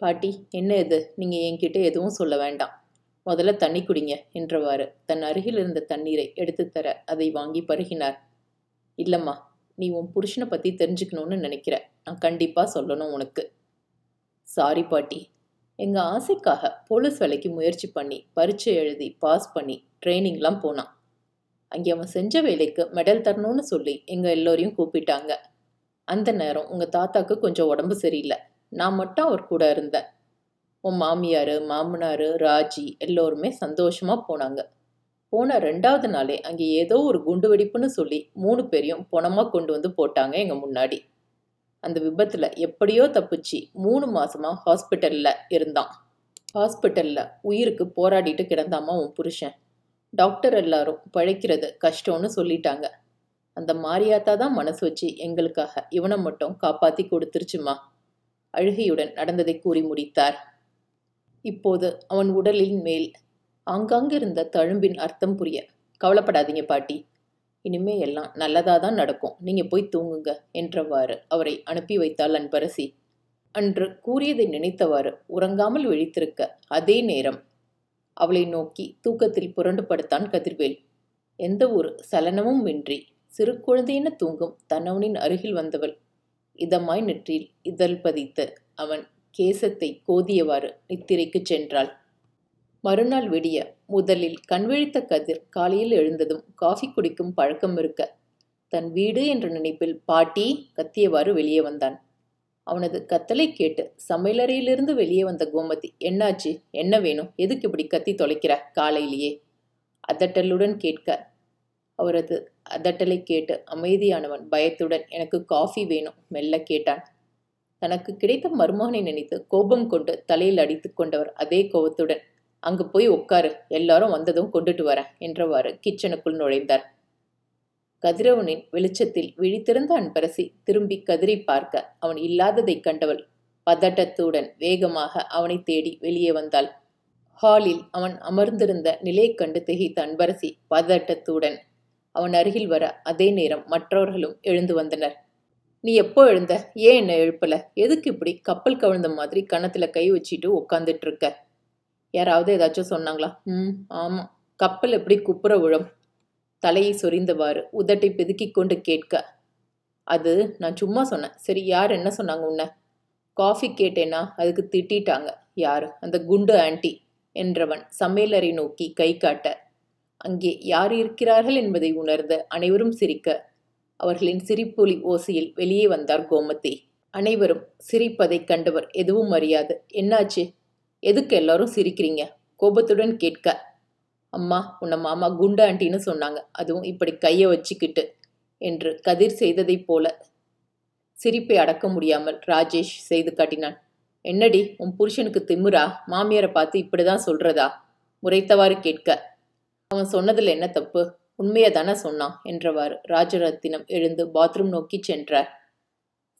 பாட்டி என்ன இது? நீங்கள் என்கிட்ட எதுவும் சொல்ல வேண்டாம். முதல்ல தண்ணி குடிங்க என்றவாறு. தன் அருகில் இருந்த தண்ணீரை எடுத்துத் தர அதை வாங்கி பருகினார். இல்லைம்மா நீ உன் புருஷனை பற்றி தெரிஞ்சுக்கணும்னு நினைக்கிற. நான் கண்டிப்பாக சொல்லணும் உனக்கு. சாரி பாட்டி. எங்கள் ஆசைக்காக போலீஸ் வேலைக்கு முயற்சி பண்ணி பரீட்சை எழுதி பாஸ் பண்ணி ட்ரைனிங்லாம் போனான். அங்கே அவன் செஞ்ச வேலைக்கு மெடல் தரணும்னு சொல்லி எங்கள் எல்லோரையும் கூப்பிட்டாங்க. அந்த நேரம் உங்கள் தாத்தாக்கு கொஞ்சம் உடம்பு சரியில்லை. நான் மட்டும் அவர் கூட இருந்தேன். உன் மாமியார் மாமனார் ராஜி எல்லோருமே சந்தோஷமாக போனாங்க. போன ரெண்டாவது நாளே அங்கே ஏதோ ஒரு குண்டு வெடிப்புன்னு சொல்லி மூணு பேரையும் பணமாக கொண்டு வந்து போட்டாங்க எங்கள் முன்னாடி. அந்த விபத்தில் எப்படியோ தப்பிச்சு மூணு மாதமாக ஹாஸ்பிட்டலில் இருந்தான். ஹாஸ்பிட்டலில் உயிருக்கு போராடிட்டு கிடந்தாமா உன் புருஷன்? டாக்டர் எல்லாரும் பழைக்கிறது கஷ்டம்னு சொல்லிட்டாங்க. அந்த மாரியாத்தா தான் மனசு வச்சு எங்களுக்காக இவனை மட்டும் காப்பாற்றி கொடுத்துருச்சுமா? அழுகையுடன் நடந்ததை கூறி முடித்தார். இப்போது அவன் உடலின் மேல் ஆங்காங்கிருந்த தழும்பின் அர்த்தம் புரிய கவலைப்படாதீங்க பாட்டி. இனிமே எல்லாம் நல்லதாக தான் நடக்கும். நீங்கள் போய் தூங்குங்க என்றவாறு அவரை அனுப்பி வைத்தாள் அன்பரசி. அன்று கூறியதை நினைத்தவாறு உறங்காமல் விழித்திருக்க அதே நேரம் அவளை நோக்கி தூக்கத்தில் புரண்டு படுத்தான் கதிர்வேல். எந்த ஒரு சலனமும் இன்றி சிறு குழந்தையென தூங்கும் தன்னவனின் அருகில் வந்தவள் இதமாய் நெற்றில் இதழ் பதித்து அவன் கேசத்தை கோதியவாறு நித்திரைக்குச் சென்றாள். மறுநாள் விடிய முதலில் கண்விழித்த கதிர் காலையில் எழுந்ததும் காஃபி குடிக்கும் பழக்கம் இருக்க தன் வீடு என்ற நினைப்பில் பாட்டி கத்தியவாறு வெளியே வந்தான். அவனது கத்தலை கேட்டு சமையலறையிலிருந்து வெளியே வந்த கோமதி என்னாச்சு? என்ன வேணும்? எதுக்கு இப்படி கத்தி தொலைக்கிற? காலையிலேயே. அதட்டலுடன் கேட்க அவரது அதட்டலை கேட்டு அமைதியானவன் பயத்துடன் எனக்கு காஃபி வேணும் மெல்ல கேட்டான். தனக்கு கிடைத்த மருமகனை நினைத்து கோபம் கொண்டு தலையில் அடித்து கொண்டவர் அதே கோபத்துடன் அங்கு போய் உட்காரு எல்லாரும் வந்ததும் கொண்டுட்டு வரேன் என்றவாறு கிச்சனுக்குள் நுழைந்தார். கதிரவனின் வெளிச்சத்தில் விழித்திருந்த அன்பரசி திரும்பி கதிரை பார்க்க அவன் இல்லாததைக் கண்டவள் பதட்டத்துடன் வேகமாக அவனை தேடி வெளியே வந்தாள். ஹாலில் அவன் அமர்ந்திருந்த நிலையை கண்டு திகைத்த அன்பரசி பதட்டத்துடன் அவன் அருகில் வர அதே நேரம் மற்றவர்களும் எழுந்து வந்தனர். நீ எப்போ எழுந்த? ஏன் என்ன எழுப்பல? எதுக்கு இப்படி கப்பல் கவிழ்ந்த மாதிரி கணத்தில் கை வச்சிட்டு உட்காந்துட்டு இருக்க யாராவது ஏதாச்சும் சொன்னாங்களா? ம் ஆமாம் கப்பல் எப்படி குப்புற விழும்? தலையை சொரிந்தவாறு உதட்டை பெதுக்கி கொண்டு கேட்க அது நான் சும்மா சொன்னேன். சரி யார் என்ன சொன்னாங்க உன்னை? காஃபி கேட்டேன்னா அதுக்கு திட்டிட்டாங்க. யார்? அந்த குண்டு ஆண்டி என்றவன் சமையலறை நோக்கி கை காட்ட அங்கே யார் இருக்கிறார்கள் என்பதை உணர்ந்த அனைவரும் சிரிக்க அவர்களின் சிரிப்பொலி ஓசையில் வெளியே வந்தார் கோமதி. அனைவரும் சிரிப்பதைக் கண்டவர் எதுவும் அறியாது. என்னாச்சு? எதுக்கு எல்லாரும் சிரிக்கிறீங்க? கோபத்துடன் கேட்க அம்மா உன்னை மாமா குண்டு ஆண்டின்னு சொன்னாங்க. அதுவும் இப்படி கையை வச்சுக்கிட்டு என்று கதிர் செய்ததைப் போல சிரிப்பை அடக்க முடியாமல் ராஜேஷ் செய்து காட்டினான். என்னடி உன் புருஷனுக்கு திமிரா? மாமியாரை பார்த்து இப்படிதான் சொல்றதா? முறைத்தவாறு கேட்க அவன் சொன்னதில் என்ன தப்பு? உண்மையை தானே சொன்னான் என்றவாறு ராஜரத்தினம் எழுந்து பாத்ரூம் நோக்கி சென்றார்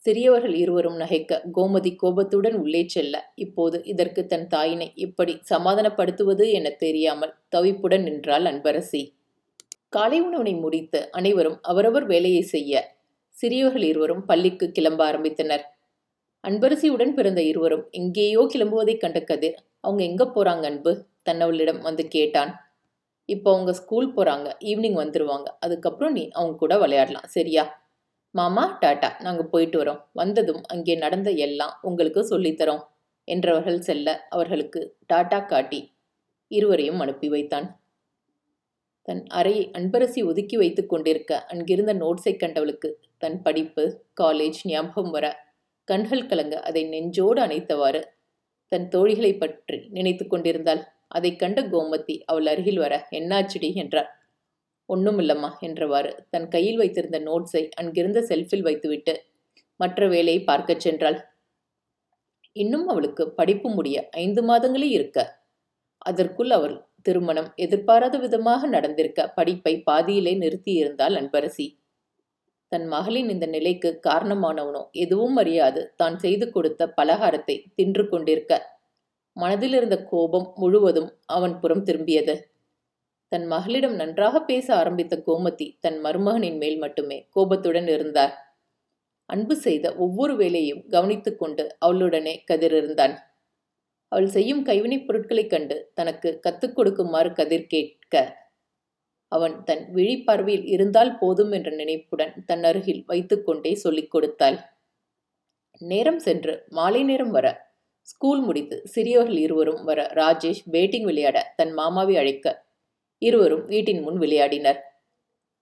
சிறியவர்கள் இருவரும் நகைக்க கோமதி கோபத்துடன் உள்ளே செல்ல. இப்போது இதற்கு தன் தாயினை இப்படி சமாதானப்படுத்துவது என தெரியாமல் தவிப்புடன் நின்றாள் அன்பரசி. காலை உணவினை முடித்து அனைவரும் அவரவர் வேலையை செய்ய. சிறியவர்கள் இருவரும் பள்ளிக்கு கிளம்ப ஆரம்பித்தனர். அன்பரசியுடன் பிறந்த இருவரும் எங்கேயோ கிளம்புவதைக் கண்ட கதிர் அவங்க எங்க போறாங்க அன்பு? தன்னவளிடம் வந்து கேட்டான். இப்போ அவங்க ஸ்கூல் போகிறாங்க ஈவினிங் வந்துடுவாங்க அதுக்கப்புறம் நீ அவங்க கூட விளையாடலாம் சரியா? மாமா டாட்டா நாங்கள் போயிட்டு வரோம். வந்ததும் அங்கே நடந்த எல்லாம் உங்களுக்கு சொல்லித்தரோம் என்றவர்கள் செல்ல அவர்களுக்கு டாட்டா காட்டி இருவரையும் அனுப்பி வைத்தான். தன் அறையை அன்பரசி ஒதுக்கி வைத்து கொண்டிருக்க அங்கிருந்த நோட்ஸை கண்டவளுக்கு தன் படிப்பு காலேஜ் ஞாபகம் வர கண்கள் கலங்க அதை நெஞ்சோடு அணைத்தவாறு தன் தோழிகளை பற்றி நினைத்து கொண்டிருந்தாள். அதைக் கண்ட கோமதி அவள் அருகில் வர என்னாச்சுடி? என்றார் ஒண்ணுமில்லம்மா என்றவாறு. தன் கையில் வைத்திருந்த நோட்ஸை அங்கிருந்த செல்ஃபில் வைத்துவிட்டு மற்ற வேலையை பார்க்கச் சென்றாள். இன்னும் அவளுக்கு படிப்பு முடிய ஐந்து மாதங்களே இருக்க. அதற்குள் அவள் திருமணம் எதிர்பாராத விதமாக நடந்திருக்க படிப்பை பாதியிலே நிறுத்தியிருந்தாள் அன்பரசி. தன் மகளின் இந்த நிலைக்கு காரணமானவனோ எதுவும் அறியாது. தான் செய்து கொடுத்த பலகாரத்தை தின்று கொண்டிருக்க. மனதில் இருந்த கோபம் முழுவதும் அவன் புறம் திரும்பியது. தன் மகளிடம் நன்றாக பேச ஆரம்பித்த கோமதி தன் மருமகனின் மேல் மட்டுமே கோபத்துடன் இருந்தார். அன்பு செய்த ஒவ்வொரு வேலையும் கவனித்து கொண்டு அவளுடனே கதிர் இருந்தான் அவள் செய்யும் கைவினைப் பொருட்களைக் கண்டு தனக்கு கத்துக் கொடுக்குமாறு கதிர் கேட்க அவன் தன் விழிப்பார்வையில் இருந்தால் போதும் என்ற நினைப்புடன் தன் அருகில் வைத்துக்கொண்டே சொல்லிக் கொடுத்தாள். நேரம் சென்று மாலை நேரம் வர ஸ்கூல் முடித்து சிறியவர்கள் இருவரும் வர ராஜேஷ் பேட்டிங் விளையாட தன் மாமாவை அழைக்க இருவரும் வீட்டின் முன் விளையாடினர்.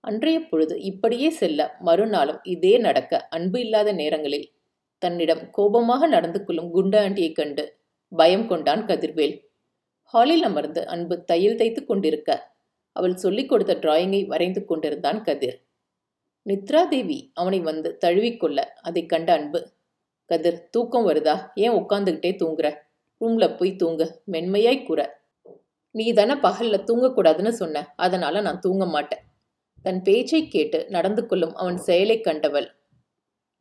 அன்றைய பொழுது இப்படியே செல்ல மறுநாளும் இதே நடக்க அன்பு இல்லாத நேரங்களில் தன்னிடம் கோபமாக நடந்து கொள்ளும் குண்டா ஆண்டியைக் கண்டு பயம் கொண்டான் கதிர்வேல். ஹாலில் அமர்ந்து அன்பு தையல் தைத்து கொண்டிருக்க அவள் சொல்லிக் கொடுத்த டிராயிங்கை வரைந்து கொண்டிருந்தான் கதிர். நித்ரா தேவி அவனை வந்து தழுவிக்கொள்ள அதை கண்ட அன்பு கதிர் தூக்கம் வருதா? ஏன் உட்காந்துக்கிட்டே தூங்குற? ரூம்ல போய் தூங்கு. மென்மையாய் கூற. நீ தானே பகல்ல தூங்கக்கூடாதுன்னு சொன்ன. அதனால நான் தூங்க மாட்டேன். தன் பேச்சை கேட்டு நடந்து கொள்ளும் அவன் செயலை கண்டவள்.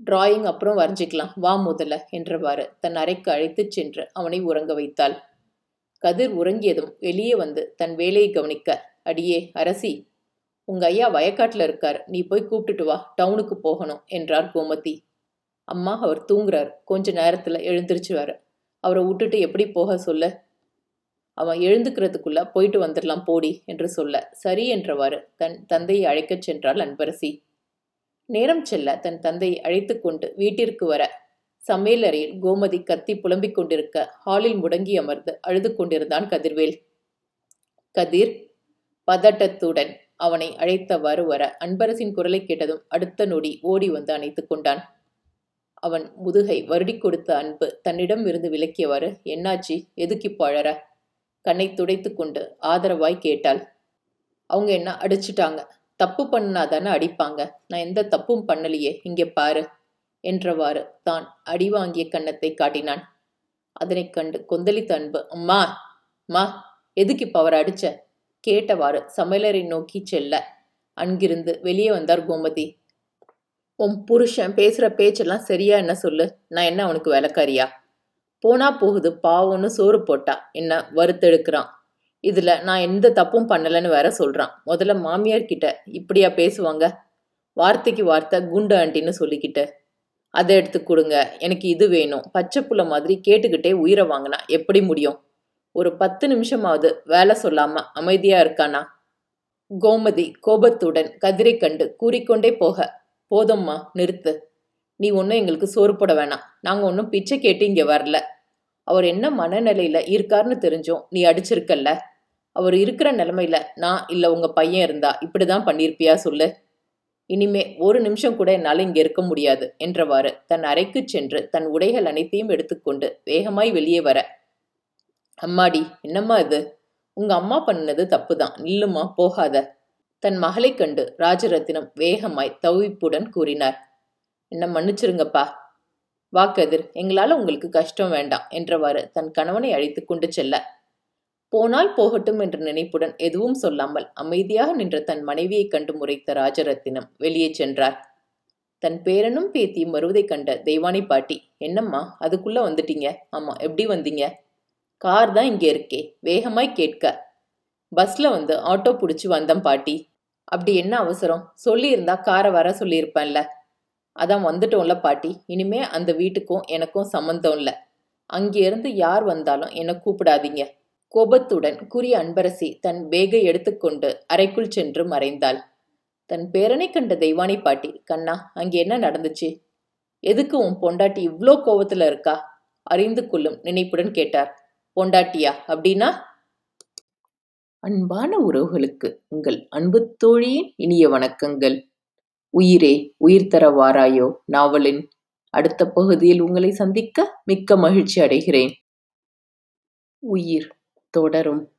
டிராயிங் அப்புறம் வரைஞ்சிக்கலாம். வா முதல்ல என்றவாறு தன் அறைக்கு அழைத்துச் சென்று அவனை உறங்க வைத்தாள். கதிர் உறங்கியதும் வெளியே வந்து தன் வேலையை கவனிக்க அடியே அரசி உங்க ஐயா வயக்காட்டில் இருக்கார். நீ போய் கூப்பிட்டுட்டு வா. டவுனுக்கு போகணும் என்றார் கோமதி. அம்மா அவர் தூங்குறார். கொஞ்ச நேரத்தில் எழுந்திருச்சுவார். அவரை விட்டுட்டு எப்படி போக சொல்ல? அவன் எழுந்துக்கிறதுக்குள்ள போயிட்டு வந்துடலாம் போடி என்று சொல்ல. சரி என்றவாறு தன் தந்தையை அழைக்கச் சென்றாள் அன்பரசி. நேரம் செல்ல தன் தந்தையை அழைத்து கொண்டு வீட்டிற்கு வர சமையலறையில் கோமதி கத்தி புலம்பிக் கொண்டிருக்க ஹாலில் முடங்கி அமர்ந்து அழுது கொண்டிருந்தான் கதிர்வேல். கதிர் பதட்டத்துடன் அவனை அழைத்தவாறு வர அன்பரசின் குரலை கேட்டதும் அடுத்த நொடி ஓடி வந்து அணைத்துக் கொண்டான். அவன் முதுகை வருடி கொடுத்த அன்பு தன்னிடம் இருந்து விலக்கியவாறு என்னாச்சி? எதுக்கு பழற? கண்ணை துடைத்து கொண்டு ஆதரவாய் கேட்டாள். அவங்க என்ன அடிச்சிட்டாங்க? தப்பு பண்ணாதானே அடிப்பாங்க. நான் எந்த தப்பும் பண்ணலையே. இங்கே பாரு என்றவாறு தான் அடி வாங்கிய கன்னத்தை காட்டினான். அதனைக் கண்டு கொந்தளித்த அன்பு அம்மா! மா எதுக்கு இப்ப அவர் அடிச்ச? கேட்டவாறு சமையலரை நோக்கி செல்ல அங்கிருந்து வெளியே வந்தார் கோமதி. உன் புருஷன் பேசுகிற பேச்செல்லாம் சரியா என்ன சொல்லு? நான் என்ன அவனுக்கு வேலைக்காரியா? போனா போகுது பாவம்னு சோறு போட்டா. என்ன வறுத்தெடுக்கிறான். இதில் நான் எந்த தப்பும் பண்ணலன்னு வேற சொல்கிறான் முதல்ல மாமியார் கிட்ட இப்படியா பேசுவாங்க? வார்த்தைக்கு வார்த்தை குண்டு ஆண்டின்னு சொல்லிக்கிட்டு. அதை எடுத்து கொடுங்க. எனக்கு இது வேணும். பச்சை புள்ள மாதிரி கேட்டுக்கிட்டே உயிரை வாங்கினா எப்படி முடியும்? ஒரு பத்து நிமிஷமாவது வேலை சொல்லாமல் அமைதியாக இருக்கானா? கோமதி கோபத்துடன் கதிரை கண்டு கூறிக்கொண்டே போக போதும்மா நிறுத்து. நீ ஒன்றும் எங்களுக்கு சோறு போட வேணாம். நாங்கள் ஒன்றும் பிச்சை கேட்டு இங்கே வரல. அவர் என்ன மனநிலையில் இருக்காருன்னு தெரிஞ்சோம் நீ அடிச்சிருக்கல்ல? அவர் இருக்கிற நிலைமையில நான் இல்லை உங்கள் பையன் இருந்தா இப்படிதான் பண்ணியிருப்பியா சொல்லு. இனிமே ஒரு நிமிஷம் கூட என்னால் இங்கே இருக்க முடியாது என்றவாறு தன் அறைக்கு சென்று தன் உடைகள் அனைத்தையும் எடுத்துக்கொண்டு வேகமாய் வெளியே வர. அம்மாடி என்னம்மா இது? உங்கள் அம்மா பண்ணது தப்புதான். நில்லுமா போகாத. தன் மகளைக் கண்டு ராஜரத்தினம் வேகமாய் தவிப்புடன் கூறினார். என்ன மன்னிச்சிருங்கப்பா. வாக்கதிர் எங்களால் உங்களுக்கு கஷ்டம் வேண்டாம் என்றவாறு தன் கணவனை அழைத்து கொண்டு செல்ல. போனால் போகட்டும் என்ற நினைப்புடன் எதுவும் சொல்லாமல் அமைதியாக நின்ற தன் மனைவியை கண்டு முறைத்த ராஜரத்தினம் வெளியே சென்றார். தன் பேரனும் பேத்தியும் வருவதைக் கண்ட தெய்வானை பாட்டி என்னம்மா அதுக்குள்ள வந்துட்டீங்க? ஆமா எப்படி வந்தீங்க? கார் தான் இங்கே இருக்கே. வேகமாய் கேட்க பஸ்ல வந்து ஆட்டோ பிடிச்சி வந்தேன் பாட்டி. அப்படி என்ன அவசரம்? சொல்லியிருந்தா காரை வர சொல்லியிருப்பேன்ல. அதான் வந்துட்டோம்ல பாட்டி. இனிமே அந்த வீட்டுக்கும் எனக்கும் சம்மந்தம் இல்லை. அங்கிருந்து யார் வந்தாலும் என்னை கூப்பிடாதீங்க. கோபத்துடன் கூறிய அன்பரசி தன் பேகை எடுத்துக்கொண்டு அறைக்குள் சென்று மறைந்தாள். தன் பேரனை கண்ட தெய்வானி பாட்டி கண்ணா அங்கே என்ன நடந்துச்சு? எதுக்கு உன் பொண்டாட்டி இவ்வளோ கோபத்தில் இருக்கா? அறிந்து கொள்ளும் நினைப்புடன் கேட்டார். பொண்டாட்டியா? அப்படின்னா? அன்பான உறவுகளுக்கு உங்கள் அன்பு தோழியின் இனிய வணக்கங்கள். உயிரே உயிர் தர வாராயோ நாவலின் அடுத்த பகுதியில் உங்களை சந்திக்க மிக்க மகிழ்ச்சி அடைகிறேன். உயிர் தொடரும்.